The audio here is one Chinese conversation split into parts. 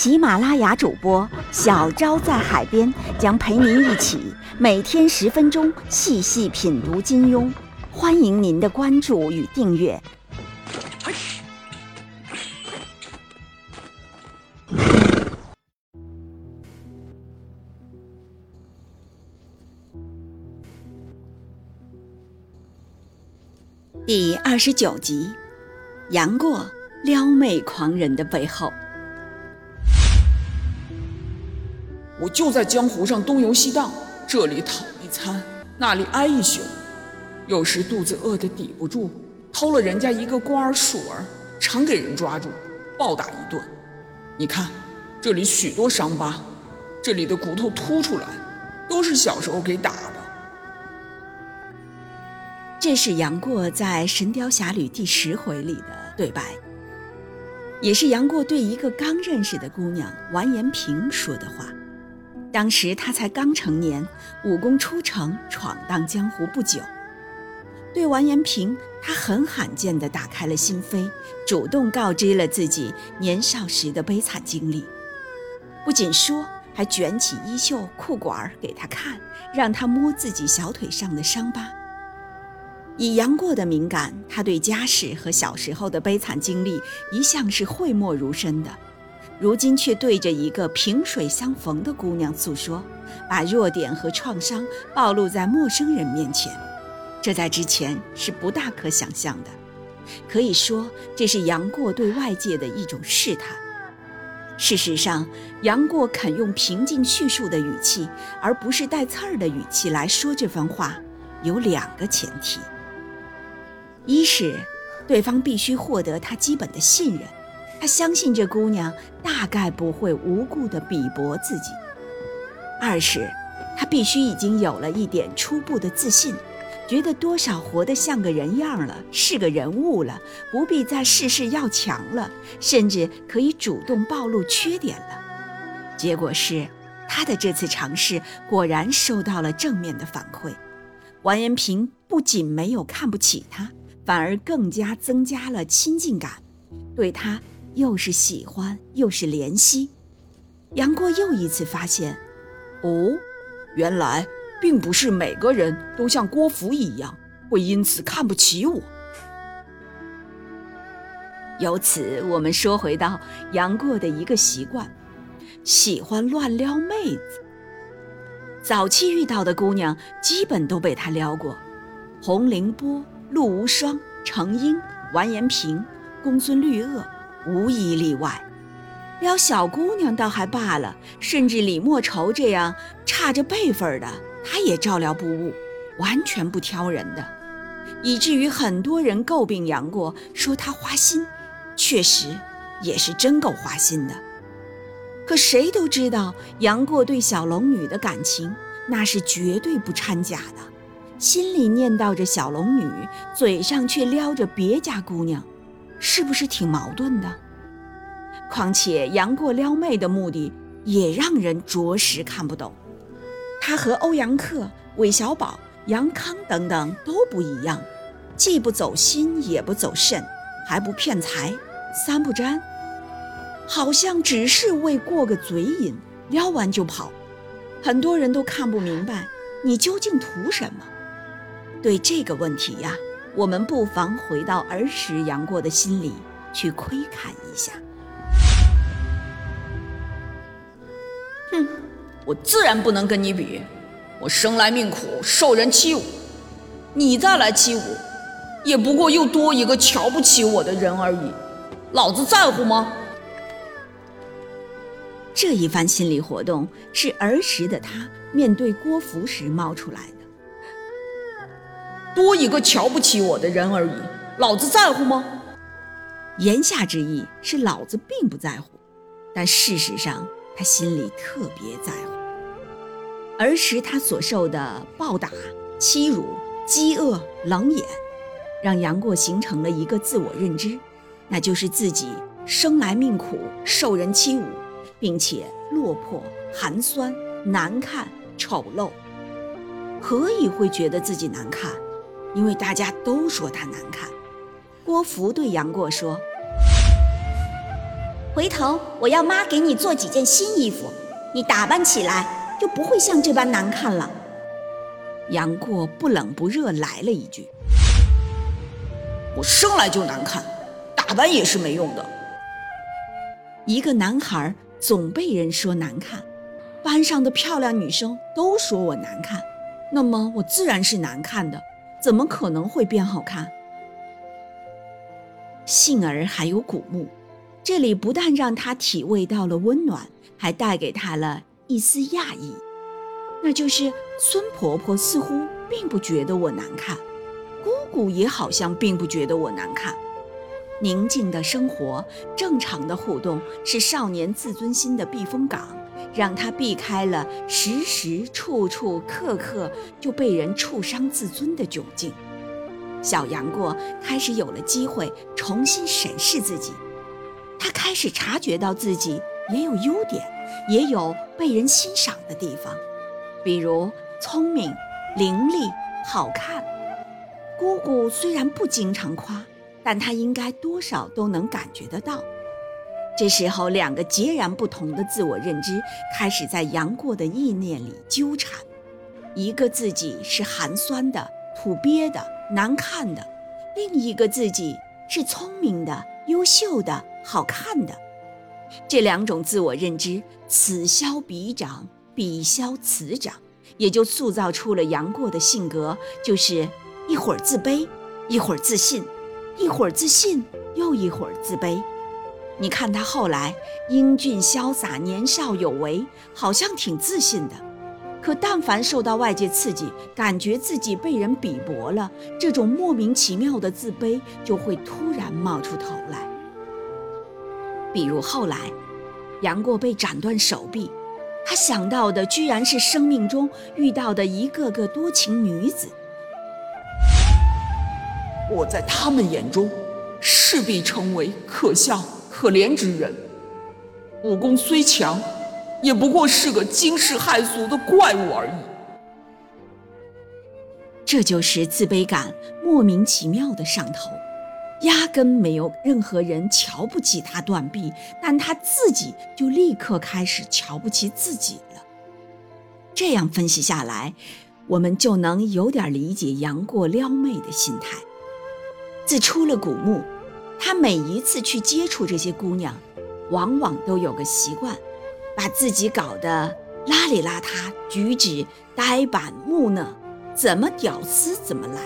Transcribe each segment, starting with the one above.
喜马拉雅主播小昭在海边将陪您一起每天十分钟细细品读金庸，欢迎您的关注与订阅。第二十九集，杨过撩妹狂人的背后。我就在江湖上东游西荡，这里讨一餐，那里挨一宿，有时肚子饿得抵不住，偷了人家一个瓜儿薯儿，常给人抓住，暴打一顿。你看，这里许多伤疤，这里的骨头凸出来，都是小时候给打的。这是杨过在《神雕侠侣》第十回里的对白，也是杨过对一个刚认识的姑娘完颜萍说的话。当时他才刚成年，武功出城，闯荡江湖不久。对完颜平，他很罕见地打开了心扉，主动告知了自己年少时的悲惨经历。不仅说，还卷起衣袖裤管给他看，让他摸自己小腿上的伤疤。以杨过的敏感，他对家世和小时候的悲惨经历一向是讳莫如深的，如今却对着一个萍水相逢的姑娘诉说，把弱点和创伤暴露在陌生人面前，这在之前是不大可想象的。可以说，这是杨过对外界的一种试探。事实上，杨过肯用平静叙述的语气，而不是带刺儿的语气来说这番话，有两个前提。一是，对方必须获得他基本的信任，他相信这姑娘大概不会无故的鄙薄自己；二是，他必须已经有了一点初步的自信，觉得多少活得像个人样了，是个人物了，不必再事事要强了，甚至可以主动暴露缺点了。结果是，他的这次尝试果然收到了正面的反馈，完颜平不仅没有看不起他。反而更加增加了亲近感，对他又是喜欢又是怜惜。杨过又一次发现，哦，原来并不是每个人都像郭芙一样会因此看不起我。由此，我们说回到杨过的一个习惯，喜欢乱撩妹子。早期遇到的姑娘，基本都被他撩过，洪凌波。陆无双、程英、完颜平、公孙绿萼，无一例外。撩小姑娘倒还罢了，甚至李莫愁这样差着辈分的，他也照料不误，完全不挑人的，以至于很多人诟病杨过，说他花心。确实，也是真够花心的。可谁都知道，杨过对小龙女的感情，那是绝对不掺假的。心里念叨着小龙女，嘴上却撩着别家姑娘，是不是挺矛盾的？况且杨过撩妹的目的也让人着实看不懂。他和欧阳克、韦小宝、杨康等等都不一样，既不走心也不走肾，还不骗财，三不沾，好像只是为过个嘴瘾，撩完就跑。很多人都看不明白，你究竟图什么？对这个问题呀，我们不妨回到儿时杨过的心里去窥看一下。哼，我自然不能跟你比，我生来命苦，受人欺侮，你再来欺侮，也不过又多一个瞧不起我的人而已，老子在乎吗？这一番心理活动是儿时的他面对郭芙时冒出来的。多一个瞧不起我的人而已，老子在乎吗？言下之意是老子并不在乎，但事实上他心里特别在乎。儿时他所受的暴打、欺辱、饥饿、冷眼，让杨过形成了一个自我认知，那就是自己生来命苦，受人欺侮，并且落魄、寒酸、难看、丑陋。何以会觉得自己难看？因为大家都说他难看。郭芙对杨过说：“回头我要妈给你做几件新衣服，你打扮起来就不会像这般难看了。”杨过不冷不热来了一句：“我生来就难看，打扮也是没用的。”一个男孩总被人说难看，班上的漂亮女生都说我难看，那么我自然是难看的，怎么可能会变好看？幸而还有古墓，这里不但让他体味到了温暖，还带给他了一丝讶异，那就是孙婆婆似乎并不觉得我难看，姑姑也好像并不觉得我难看。宁静的生活，正常的互动，是少年自尊心的避风港，让他避开了时时处处刻刻就被人触伤自尊的窘境。小杨过开始有了机会重新审视自己，他开始察觉到自己也有优点，也有被人欣赏的地方，比如聪明、伶俐、好看。姑姑虽然不经常夸，但她应该多少都能感觉得到。这时候，两个截然不同的自我认知开始在杨过的意念里纠缠：一个自己是寒酸的、土鳖的。难看的，另一个自己是聪明的、优秀的、好看的。这两种自我认知，此消彼长，彼消此长，也就塑造出了杨过的性格，就是一会儿自卑，一会儿自信，一会儿自信又一会儿自卑。你看他后来英俊潇洒、年少有为，好像挺自信的。可但凡受到外界刺激，感觉自己被人鄙薄了，这种莫名其妙的自卑就会突然冒出头来。比如后来，杨过被斩断手臂，他想到的居然是生命中遇到的一个个多情女子。我在他们眼中，势必成为可笑可怜之人，武功虽强。也不过是个惊世骇俗的怪物而已。这就是自卑感莫名其妙的上头，压根没有任何人瞧不起他断臂，但他自己就立刻开始瞧不起自己了。这样分析下来，我们就能有点理解杨过撩妹的心态。自出了古墓，他每一次去接触这些姑娘，往往都有个习惯。把自己搞得邋里邋遢，举止呆板木讷，怎么屌丝怎么来。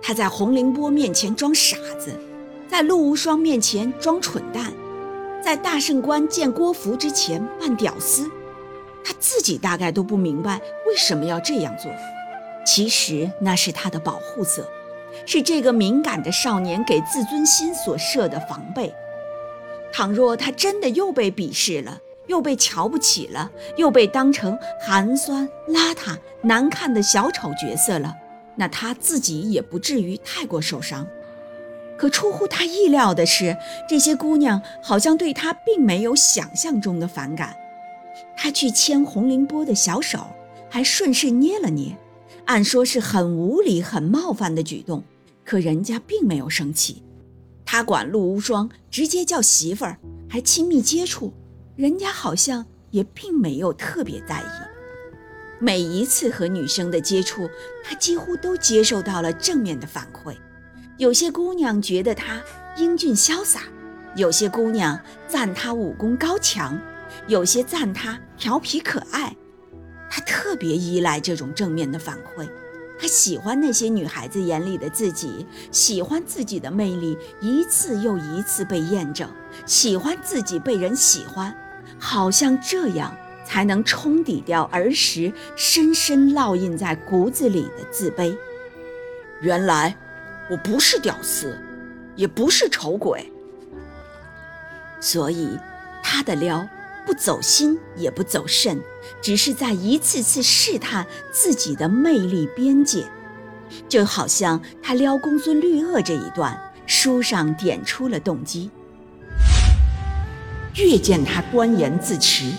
他在洪凌波面前装傻子，在陆无双面前装蠢蛋，在大圣关见郭芙之前扮屌丝，他自己大概都不明白为什么要这样做。其实那是他的保护色，是这个敏感的少年给自尊心所设的防备。倘若他真的又被鄙视了，又被瞧不起了，又被当成寒酸、邋遢、难看的小丑角色了，那他自己也不至于太过受伤。可出乎他意料的是，这些姑娘好像对他并没有想象中的反感。他去牵洪凌波的小手，还顺势捏了捏，按说是很无理、很冒犯的举动，可人家并没有生气。他管陆无双直接叫媳妇儿，还亲密接触。人家好像也并没有特别在意，每一次和女生的接触，他几乎都接受到了正面的反馈。有些姑娘觉得他英俊潇洒，有些姑娘赞他武功高强，有些赞他调皮可爱。他特别依赖这种正面的反馈，他喜欢那些女孩子眼里的自己，喜欢自己的魅力一次又一次被验证，喜欢自己被人喜欢。好像这样才能冲抵掉儿时深深烙印在骨子里的自卑。原来我不是屌丝，也不是丑鬼，所以他的撩不走心也不走肾，只是在一次次试探自己的魅力边界。就好像他撩公孙绿萼这一段，书上点出了动机。越见他端严自持，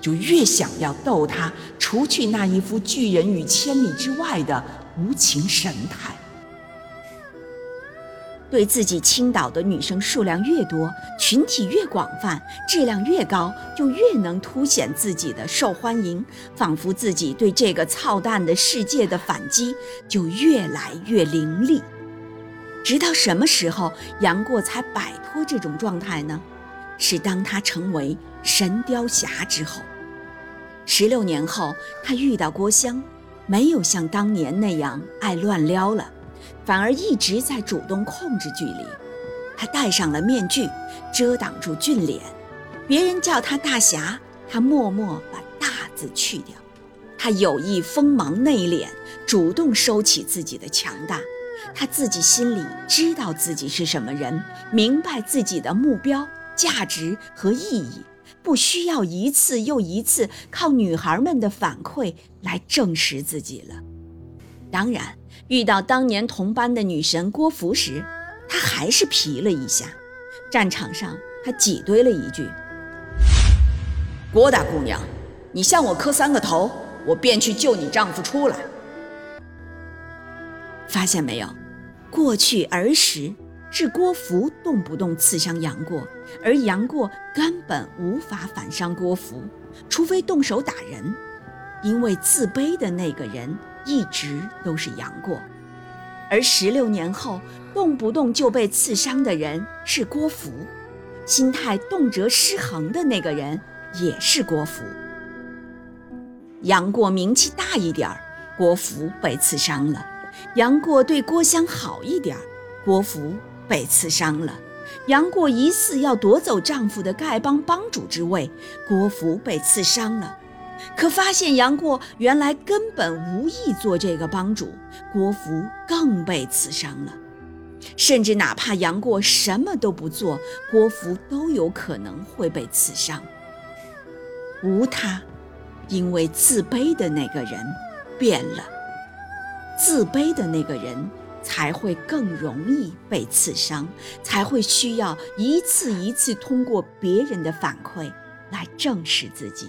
就越想要逗他，除去那一副拒人于千里之外的无情神态。对自己倾倒的女生数量越多，群体越广泛，质量越高，就越能凸显自己的受欢迎，仿佛自己对这个操蛋的世界的反击就越来越凌厉。直到什么时候，杨过才摆脱这种状态呢？是当他成为神雕侠之后。十六年后，他遇到郭襄，没有像当年那样爱乱撩了。反而一直在主动控制距离，他戴上了面具，遮挡住俊脸。别人叫他大侠，他默默把“大”字去掉。他有意锋芒内敛，主动收起自己的强大。他自己心里知道自己是什么人，明白自己的目标、价值和意义，不需要一次又一次靠女孩们的反馈来证实自己了。当然。遇到当年同班的女神郭芙时，他还是皮了一下。战场上，他挤兑了一句：“郭大姑娘，你向我磕三个头，我便去救你丈夫出来。”发现没有？过去儿时是郭芙动不动刺伤杨过，而杨过根本无法反伤郭芙，除非动手打人，因为自卑的那个人。一直都是杨过，而十六年后动不动就被刺伤的人是郭芙，心态动辄失衡的那个人也是郭芙。杨过名气大一点儿，郭芙被刺伤了；杨过对郭襄好一点儿，郭芙被刺伤了；杨过疑似要夺走丈夫的丐帮帮主之位，郭芙被刺伤了。可发现杨过原来根本无意做这个帮主，郭芙更被刺伤了。甚至哪怕杨过什么都不做，郭芙都有可能会被刺伤。无他，因为自卑的那个人变了，自卑的那个人才会更容易被刺伤，才会需要一次一次通过别人的反馈来证实自己。